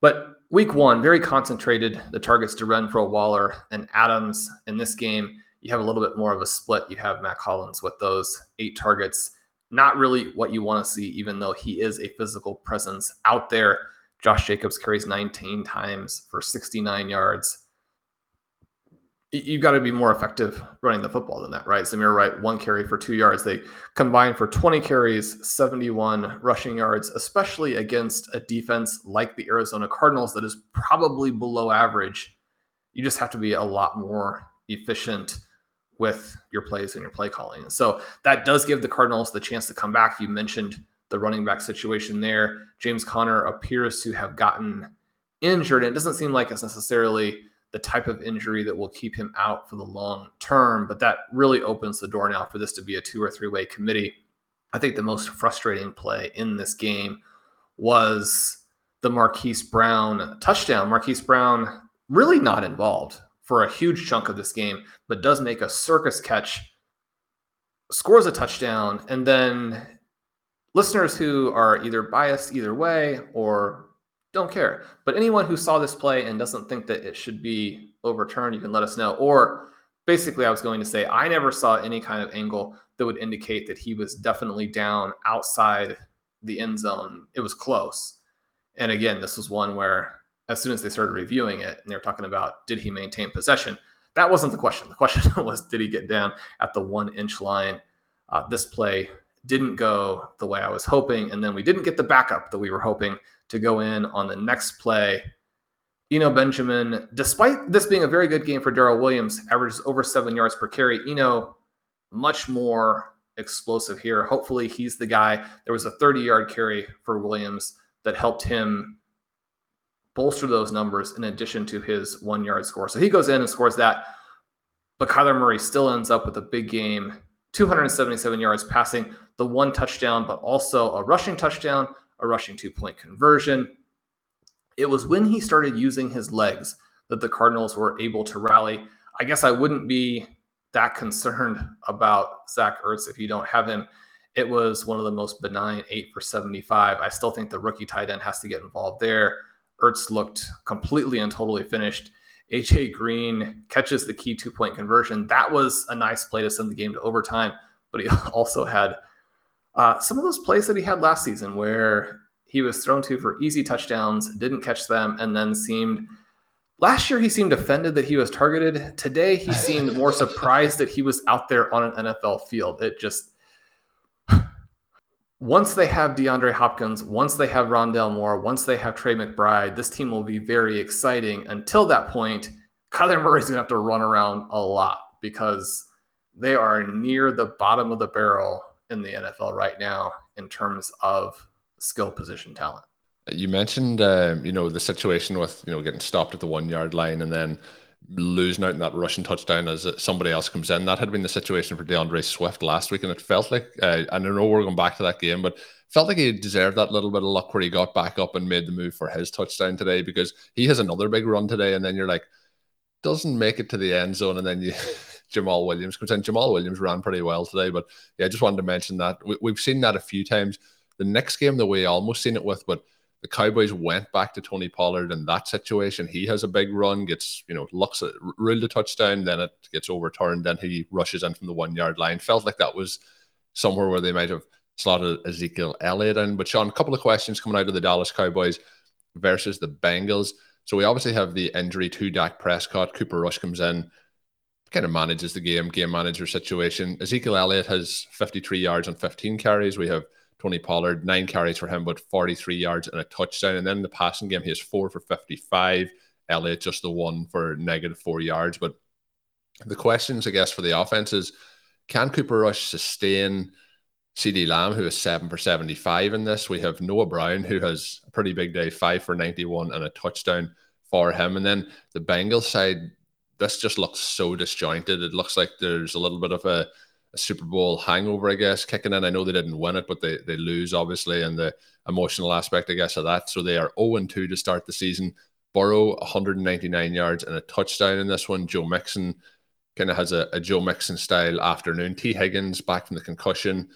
But week one, very concentrated. The targets to Renfrow, Waller, and Adams in this game. You have a little bit more of a split. You have Mack Hollins with those eight targets. Not really what you want to see, even though he is a physical presence out there. Josh Jacobs carries 19 times for 69 yards you've got to be more effective running the football than that, right? Zamir White, one carry for two yards. They combined for 20 carries, 71 rushing yards, especially against a defense like the Arizona Cardinals that is probably below average. You just have to be a lot more efficient with your plays and your play calling. So that does give the Cardinals the chance to come back. You mentioned the running back situation there. James Conner appears to have gotten injured. And it doesn't seem like it's necessarily the type of injury that will keep him out for the long term. But that really opens the door now for this to be a two or three way committee. I think the most frustrating play in this game was the Marquise Brown touchdown. Marquise Brown really not involved for a huge chunk of this game, but does make a circus catch, scores a touchdown, and then listeners who are either biased either way or don't care. But anyone who saw this play and doesn't think that it should be overturned, you can let us know. Or basically, I was going to say, I never saw any kind of angle that would indicate that he was definitely down outside the end zone. It was close. And again, this was one where as soon as they started reviewing it and they were talking about did he maintain possession, that wasn't the question. The question was did he get down at the one inch line? Uh, this play didn't go the way I was hoping. And then we didn't get the backup that we were hoping to go in on the next play. Eno Benjamin, despite this being a very good game for Darrel Williams, averages over seven yards per carry. Eno, much more explosive here. Hopefully, he's the guy. There was a 30 yard carry for Williams that helped him bolster those numbers in addition to his one yard score. So he goes in and scores that. But Kyler Murray still ends up with a big game 277 yards passing, the one touchdown, but also a rushing touchdown, a rushing two point conversion. It was when he started using his legs that the Cardinals were able to rally. I guess I wouldn't be that concerned about Zach Ertz if you don't have him. It was one of the most benign eight for 75. I still think the rookie tight end has to get involved there. Ertz looked completely and totally finished. AJ Green catches the key two point conversion. That was a nice play to send the game to overtime, but he also had uh, some of those plays that he had last season where he was thrown to for easy touchdowns, didn't catch them, and then seemed last year he seemed offended that he was targeted. Today he seemed more surprised that he was out there on an NFL field. It just once they have DeAndre Hopkins, once they have Rondale Moore, once they have Trey McBride, this team will be very exciting. Until that point, Kyler Murray's gonna have to run around a lot because they are near the bottom of the barrel in the NFL right now in terms of skill position talent. You mentioned, uh, you know, the situation with you know getting stopped at the one yard line and then losing out in that rushing touchdown as somebody else comes in. That had been the situation for D'Andre Swift last week, and it felt like uh, I know we're going back to that game, but felt like he deserved that little bit of luck where he got back up and made the move for his touchdown today because he has another big run today, and then you're like, doesn't make it to the end zone, and then you Jamaal Williams comes in. Jamaal Williams ran pretty well today, but yeah, I just wanted to mention that we, have seen that a few times. The next game that we almost seen it with, but the Cowboys went back to Tony Pollard in that situation. He has a big run, gets you know looks at ruled a touchdown, then it gets overturned, then he rushes in from the one yard line. Felt like that was somewhere where they might have slotted Ezekiel Elliott in. But Shawn, a couple of questions coming out of the Dallas Cowboys versus the Bengals. So we obviously have the injury to Dak Prescott. Cooper Rush comes in kind of manages the game, game manager situation. Ezekiel Elliott has 53 yards on 15 carries. We have Tony Pollard, nine carries for him, but 43 yards and a touchdown. And then in the passing game, he has four for 55. Elliott just the one for negative four yards. But the questions, I guess, for the offense is can Cooper Rush sustain CeeDee Lamb, who is seven for 75 in this? We have Noah Brown, who has a pretty big day, five for 91 and a touchdown for him. And then the Bengals side, this just looks so disjointed. It looks like there's a little bit of a, a, Super Bowl hangover, I guess, kicking in. I know they didn't win it, but they, they lose, obviously, and the emotional aspect, I guess, of that. So they are 0 2 to start the season. Burrow, 199 yards and a touchdown in this one. Joe Mixon kind of has a, a, Joe Mixon style afternoon. Tee Higgins back from the concussion,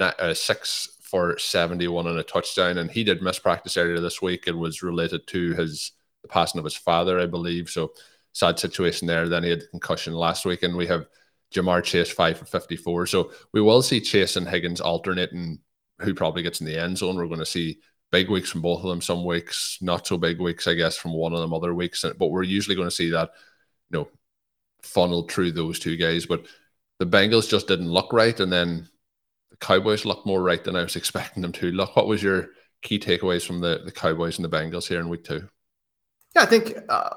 uh, six for 71 and a touchdown. And he did miss practice earlier this week. It was related to his the passing of his father, I believe. So sad situation there. Then he had the concussion last week, and we have Ja'Marr Chase five for 54. So we will see Chase and Higgins alternating who probably gets in the end zone. We're going to see big weeks from both of them, some weeks not so big weeks, I guess, from one of them other weeks. But we're usually going to see that, you know, funneled through those two guys. But the Bengals just didn't look right, and then the Cowboys looked more right than I was expecting them to. Look, what was your key takeaways from the, the Cowboys and the Bengals here in week two? Yeah, I think uh,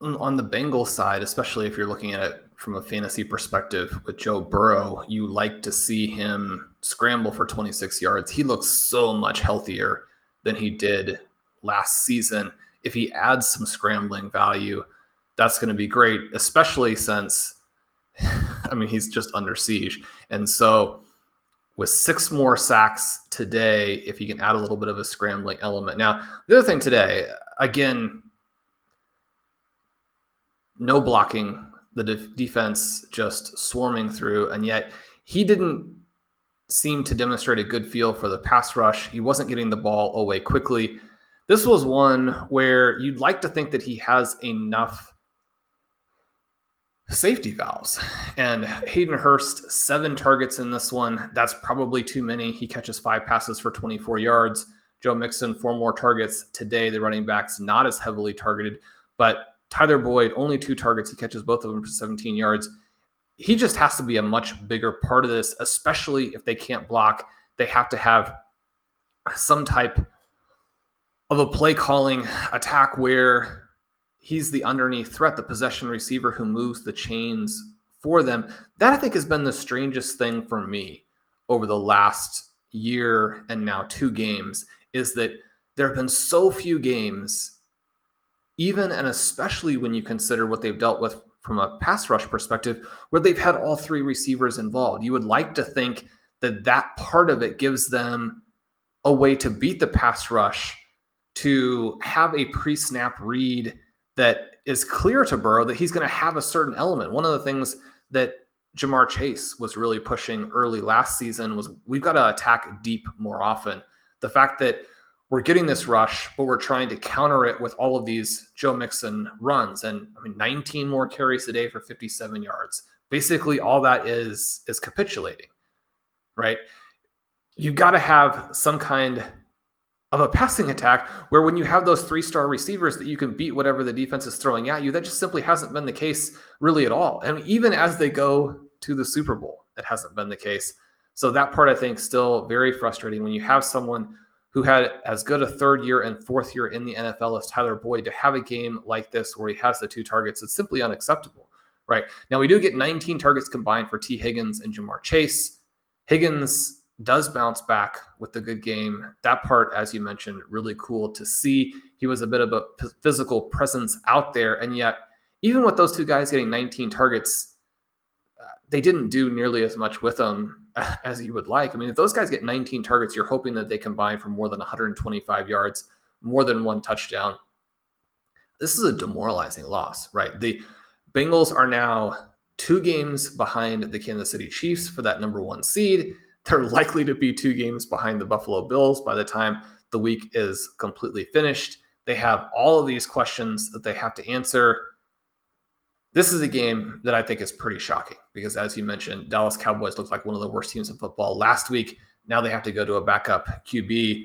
on the Bengals side, especially if you're looking at it from a fantasy perspective with Joe Burrow, you like to see him scramble for 26 yards. He looks so much healthier than he did last season. If he adds some scrambling value, that's going to be great, especially since, I mean, he's just under siege. And so, with six more sacks today, if he can add a little bit of a scrambling element. Now, the other thing today, again, no blocking, the de- defense just swarming through, and yet he didn't seem to demonstrate a good feel for the pass rush. He wasn't getting the ball away quickly. This was one where you'd like to think that he has enough safety valves. And Hayden Hurst, seven targets in this one. That's probably too many. He catches five passes for 24 yards. Joe Mixon, four more targets today. The running backs not as heavily targeted, but Tyler Boyd, only two targets. He catches both of them for 17 yards. He just has to be a much bigger part of this, especially if they can't block. They have to have some type of a play calling attack where he's the underneath threat, the possession receiver who moves the chains for them. That I think has been the strangest thing for me over the last year and now two games is that there have been so few games even and especially when you consider what they've dealt with from a pass rush perspective, where they've had all three receivers involved. You would like to think that that part of it gives them a way to beat the pass rush, to have a pre snap read that is clear to Burrow that he's going to have a certain element. One of the things that Ja'Marr Chase was really pushing early last season was we've got to attack deep more often. The fact that we're getting this rush, but we're trying to counter it with all of these Joe Mixon runs. And I mean, 19 more carries a day for 57 yards. Basically, all that is is capitulating, right? You've got to have some kind of a passing attack where when you have those three star receivers that you can beat whatever the defense is throwing at you, that just simply hasn't been the case really at all. And even as they go to the Super Bowl, it hasn't been the case. So that part I think still very frustrating when you have someone who had as good a third year and fourth year in the NFL as Tyler Boyd, to have a game like this where he has the two targets, it's simply unacceptable. Right now, we do get 19 targets combined for Tee Higgins and Ja'Marr Chase. Higgins does bounce back with the good game. That part, as you mentioned, really cool to see. He was a bit of a physical presence out there, and yet, even with those two guys getting 19 targets, they didn't do nearly as much with them as you would like. I mean, if those guys get 19 targets, you're hoping that they combine for more than 125 yards, more than one touchdown. This is a demoralizing loss, right? The Bengals are now two games behind the Kansas City Chiefs for that number one seed. They're likely to be two games behind the Buffalo Bills by the time the week is completely finished. They have all of these questions that they have to answer this is a game that I think is pretty shocking because, as you mentioned, Dallas Cowboys looked like one of the worst teams in football last week. Now they have to go to a backup QB.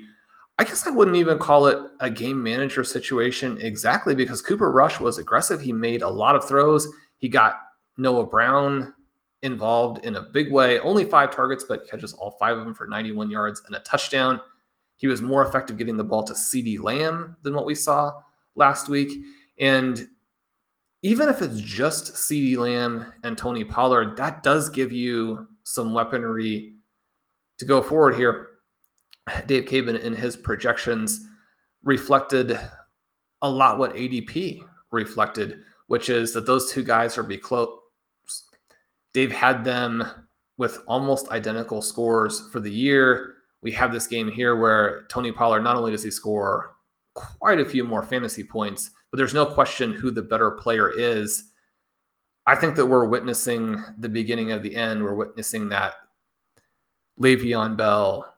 I guess I wouldn't even call it a game manager situation exactly because Cooper Rush was aggressive. He made a lot of throws. He got Noah Brown involved in a big way. Only five targets, but catches all five of them for 91 yards and a touchdown. He was more effective getting the ball to CeeDee Lamb than what we saw last week. And even if it's just CeeDee Lamb and Tony Pollard, that does give you some weaponry to go forward here. Dave Caban in his projections reflected a lot what ADP reflected, which is that those two guys are be close. Dave had them with almost identical scores for the year. We have this game here where Tony Pollard not only does he score quite a few more fantasy points, but there's no question who the better player is. I think that we're witnessing the beginning of the end. We're witnessing that Le'Veon Bell,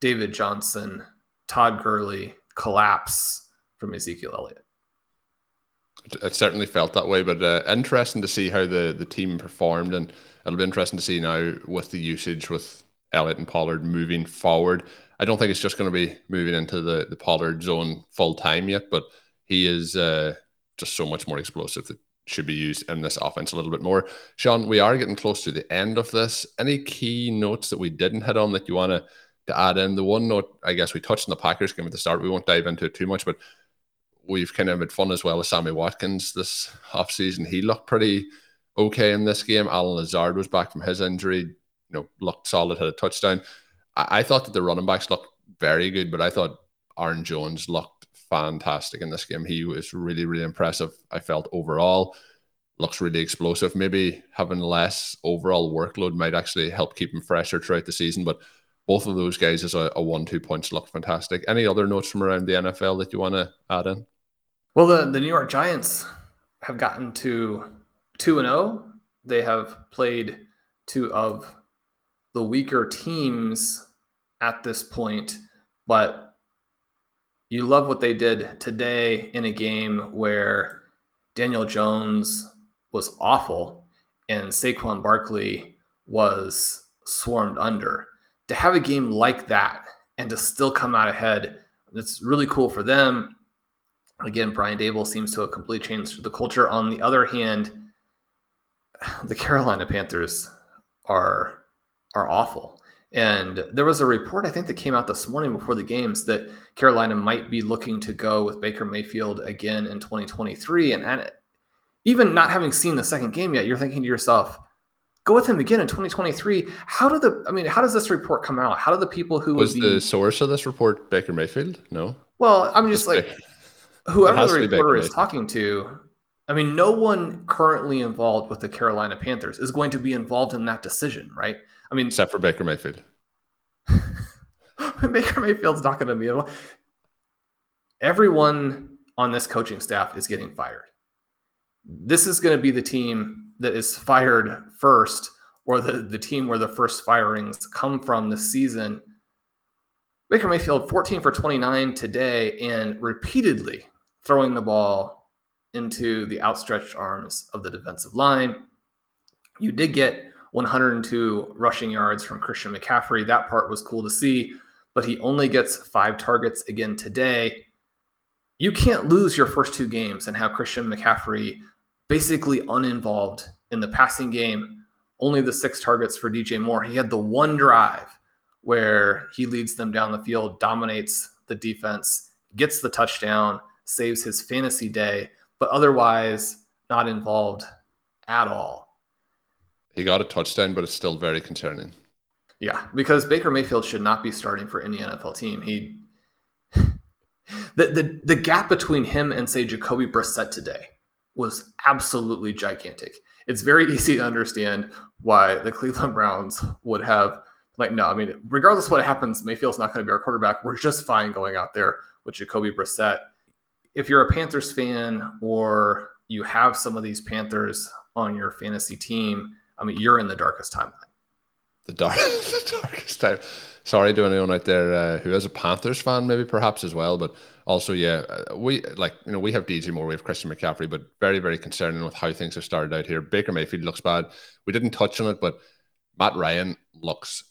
David Johnson, Todd Gurley collapse from Ezekiel Elliott. It certainly felt that way, but uh, interesting to see how the, the team performed. And it'll be interesting to see now with the usage with Elliott and Pollard moving forward. I don't think it's just going to be moving into the, the Pollard zone full time yet, but he is uh, just so much more explosive that should be used in this offense a little bit more. Shawn, we are getting close to the end of this. Any key notes that we didn't hit on that you want to, to add in? The one note, I guess we touched on the Packers game at the start. We won't dive into it too much, but we've kind of had fun as well with Sammy Watkins this offseason. He looked pretty okay in this game. Allen Lazard was back from his injury, you know, looked solid, had a touchdown. I, I thought that the running backs looked very good, but I thought Aaron Jones looked fantastic in this game. He was really, really impressive. I felt overall looks really explosive. Maybe having less overall workload might actually help keep him fresher throughout the season. But both of those guys as a, a one-two punch look fantastic. Any other notes from around the NFL that you want to add in? Well, the, the New York Giants have gotten to 2 and 0. They have played two of the weaker teams at this point, but you love what they did today in a game where Daniel Jones was awful and Saquon Barkley was swarmed under. To have a game like that and to still come out ahead, it's really cool for them. Again, Brian Daboll seems to have completely changed the culture. On the other hand, the Carolina Panthers are are awful. And there was a report I think that came out this morning before the games that Carolina might be looking to go with Baker Mayfield again in 2023. And, and even not having seen the second game yet, you're thinking to yourself, go with him again in 2023. How do the I mean, how does this report come out? How do the people who was be, the source of this report Baker Mayfield? No. Well, I'm just like whoever the reporter is talking to, I mean, no one currently involved with the Carolina Panthers is going to be involved in that decision, right? I mean, except for Baker Mayfield. Baker Mayfield's not going to be able. Everyone on this coaching staff is getting fired. This is going to be the team that is fired first, or the, the team where the first firings come from this season. Baker Mayfield, 14 for 29 today, and repeatedly throwing the ball into the outstretched arms of the defensive line. You did get 102 rushing yards from Christian McCaffrey. That part was cool to see, but he only gets five targets again today. You can't lose your first two games and have Christian McCaffrey basically uninvolved in the passing game. Only the six targets for DJ Moore. He had the one drive where he leads them down the field, dominates the defense, gets the touchdown, saves his fantasy day, but otherwise not involved at all. He got a touchdown, but it's still very concerning. Yeah, because Baker Mayfield should not be starting for any NFL team. He the the, the gap between him and say Jacoby Brissett today was absolutely gigantic. It's very easy to understand why the Cleveland Browns would have like no, I mean, regardless of what happens, Mayfield's not going to be our quarterback. We're just fine going out there with Jacoby Brissett if you're a Panthers fan or you have some of these Panthers on your fantasy team, I mean, you're in the darkest timeline. The, dark, the darkest time. Sorry to anyone out there uh, who is a Panthers fan, maybe perhaps as well, but also, yeah, uh, we like you know we have DJ Moore, we have Christian McCaffrey, but very very concerning with how things have started out here. Baker Mayfield looks bad. We didn't touch on it, but Matt Ryan looks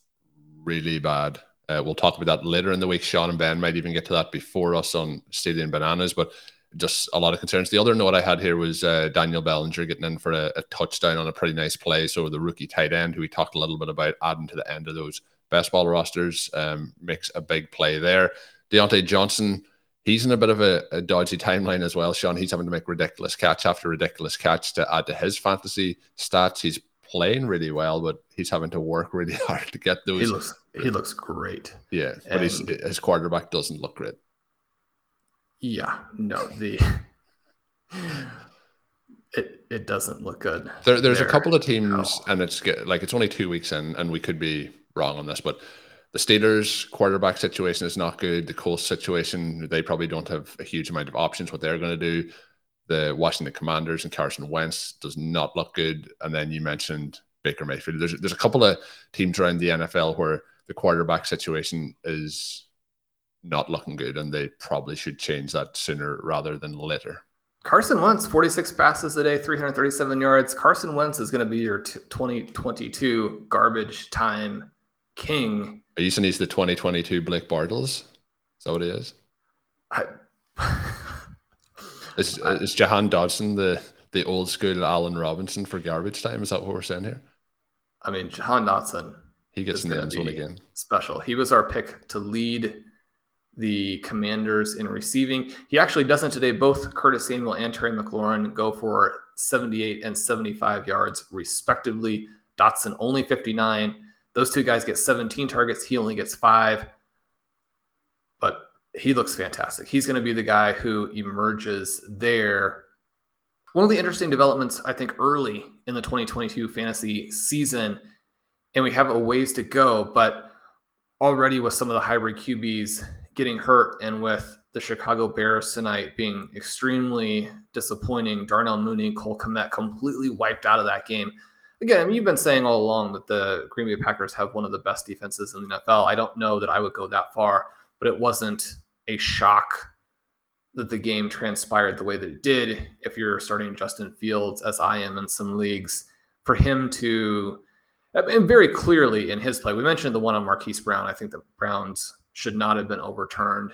really bad. Uh, we'll talk about that later in the week. Shawn and Ben might even get to that before us on Stealing Bananas, but just a lot of concerns. The other note I had here was uh, Daniel Bellinger getting in for a, a, touchdown on a pretty nice play. So the rookie tight end, who we talked a little bit about adding to the end of those best ball rosters, um, makes a big play there. Diontae Johnson, he's in a bit of a, a, dodgy timeline as well. Shawn, he's having to make ridiculous catch after ridiculous catch to add to his fantasy stats. He's playing really well, but he's having to work really hard to get those. He looks he looks great. Yeah, but his quarterback doesn't look great. Yeah, no, the it it doesn't look good. There, there's there. a couple of teams, and it's good. like it's only two weeks in, and we could be wrong on this, but the Steelers quarterback situation is not good. The Colts situation, they probably don't have a huge amount of options what they're going to do. The Washington Commanders and Carson Wentz does not look good. And then you mentioned Baker Mayfield. There's there's a couple of teams around the NFL where the quarterback situation is not looking good, and they probably should change that sooner rather than later. Carson Wentz, 46 passes a day, 337 yards. Carson Wentz is going to be your t- 2022 garbage time king. Are you saying he's the 2022 Blake Bortles? Is that what he is? I, is, I, is Jahan Dotson the, the old school Allen Robinson for garbage time? Is that what we're saying here? I mean, Jahan Dotson. He gets in the end zone again. Special. He was our pick to lead the commanders in receiving. He actually doesn't today. Both Curtis Samuel and Terry McLaurin go for 78 and 75 yards, respectively. Dotson only 59. Those two guys get 17 targets. He only gets five. But he looks fantastic. He's going to be the guy who emerges there. One of the interesting developments, I think, early in the 2022 fantasy season, and we have a ways to go, but already with some of the hybrid QBs getting hurt and with the Chicago Bears tonight being extremely disappointing, Darnell Mooney, Cole Kmet completely wiped out of that game. Again, I mean, you've been saying all along that the Green Bay Packers have one of the best defenses in the NFL. I don't know that I would go that far, but it wasn't a shock that the game transpired the way that it did. If you're starting Justin Fields, as I am in some leagues, for him to, and very clearly in his play, we mentioned the one on Marquise Brown. I think the Browns should not have been overturned.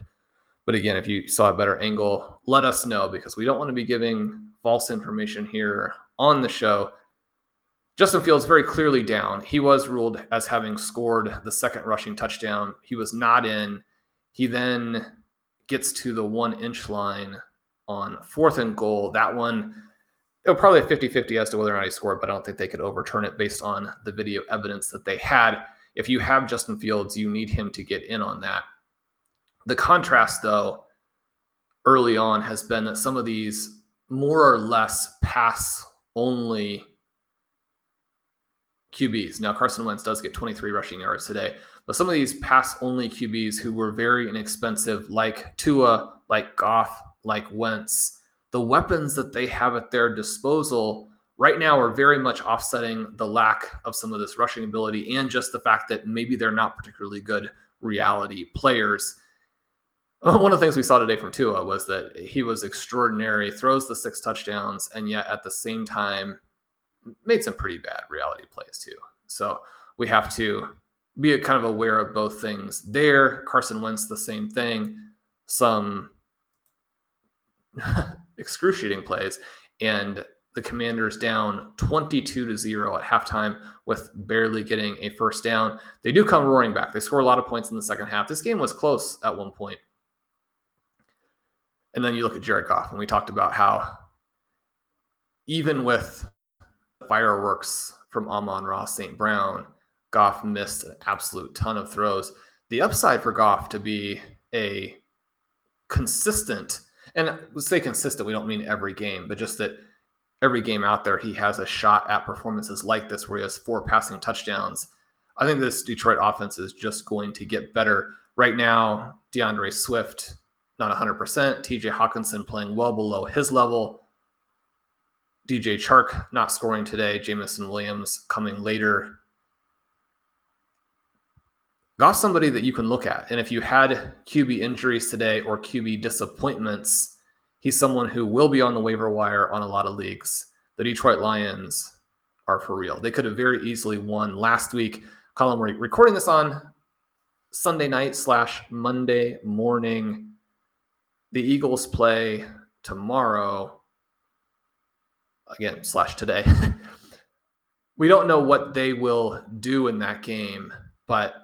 But again, if you saw a better angle, let us know because we don't want to be giving false information here on the show. Justin Fields very clearly down. He was ruled as having scored the second rushing touchdown. He was not in. He then gets to the one inch line on fourth and goal. That one, it probably a 50 50 as to whether or not he scored, but I don't think they could overturn it based on the video evidence that they had. If you have Justin Fields, you need him to get in on that. The contrast, though, early on has been that some of these more or less pass only QBs. Now, Carson Wentz does get 23 rushing yards today, but some of these pass only QBs who were very inexpensive, like Tua, like Goff, like Wentz, the weapons that they have at their disposal right now are very much offsetting the lack of some of this rushing ability and just the fact that maybe they're not particularly good reality players. One of the things we saw today from Tua was that he was extraordinary, throws the six touchdowns, and yet at the same time made some pretty bad reality plays too. So we have to be kind of aware of both things there. Carson Wentz, the same thing, some excruciating plays, and the Commanders down 22 to 0 at halftime with barely getting a first down. They do come roaring back. They score a lot of points in the second half. This game was close at one point. And then you look at Jared Goff, and we talked about how even with fireworks from Amon-Ra St. Brown, Goff missed an absolute ton of throws. The upside for Goff to be a consistent, and let's say consistent, we don't mean every game, but just that – every game out there, he has a shot at performances like this where he has four passing touchdowns. I think this Detroit offense is just going to get better. Right now, D'Andre Swift, not 100%. TJ Hockenson playing well below his level. DJ Chark not scoring today. Jameson Williams coming later. Got somebody that you can look at. And if you had QB injuries today or QB disappointments, he's someone who will be on the waiver wire on a lot of leagues. The Detroit Lions are for real. They could have very easily won last week. Colm, we're recording this on Sunday night slash Monday morning. The Eagles play tomorrow again slash today. we don't know what they will do in that game, but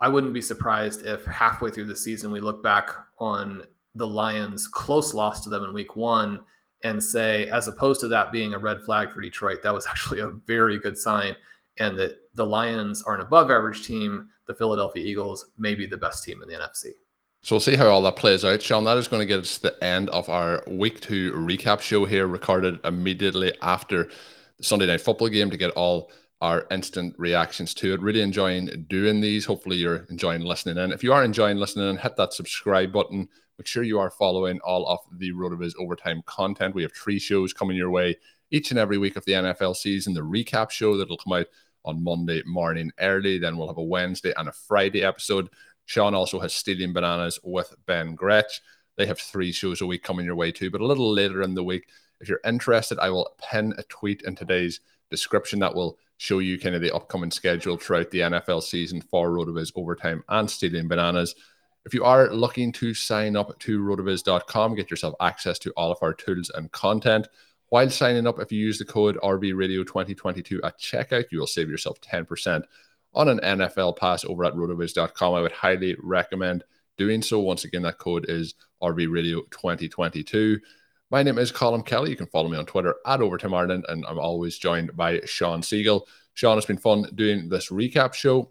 I wouldn't be surprised if halfway through the season we look back on the Lions' close loss to them in week one and say, as opposed to that being a red flag for Detroit, that was actually a very good sign. And that the Lions are an above average team. The Philadelphia Eagles may be the best team in the NFC. So we'll see how all that plays out. Shawn, that is going to get us to the end of our week two recap show here, recorded immediately after the Sunday night football game to get all our instant reactions to it. Really enjoying doing these. Hopefully, you're enjoying listening in. If you are enjoying listening in, hit that subscribe button. Make sure you are following all of the RotoViz overtime content. We have three shows coming your way each and every week of the NFL season. The recap show that'll come out on Monday morning early. Then we'll have a Wednesday and a Friday episode. Shawn also has Stealing Bananas with Ben Gretch. They have three shows a week coming your way too, but a little later in the week. If you're interested, I will pin a tweet in today's description that will show you kind of the upcoming schedule throughout the NFL season for RotoViz Overtime and Stealing Bananas. If you are looking to sign up to rotoviz.com, get yourself access to all of our tools and content. While signing up, if you use the code RVRadio2022 at checkout, you will save yourself 10% on an NFL pass over at rotoviz.com. I would highly recommend doing so. Once again, that code is RVRadio2022. My name is Colm Kelly. You can follow me on Twitter at Overtime Ireland, and I'm always joined by Shawn Siegele. Shawn, it's been fun doing this recap show.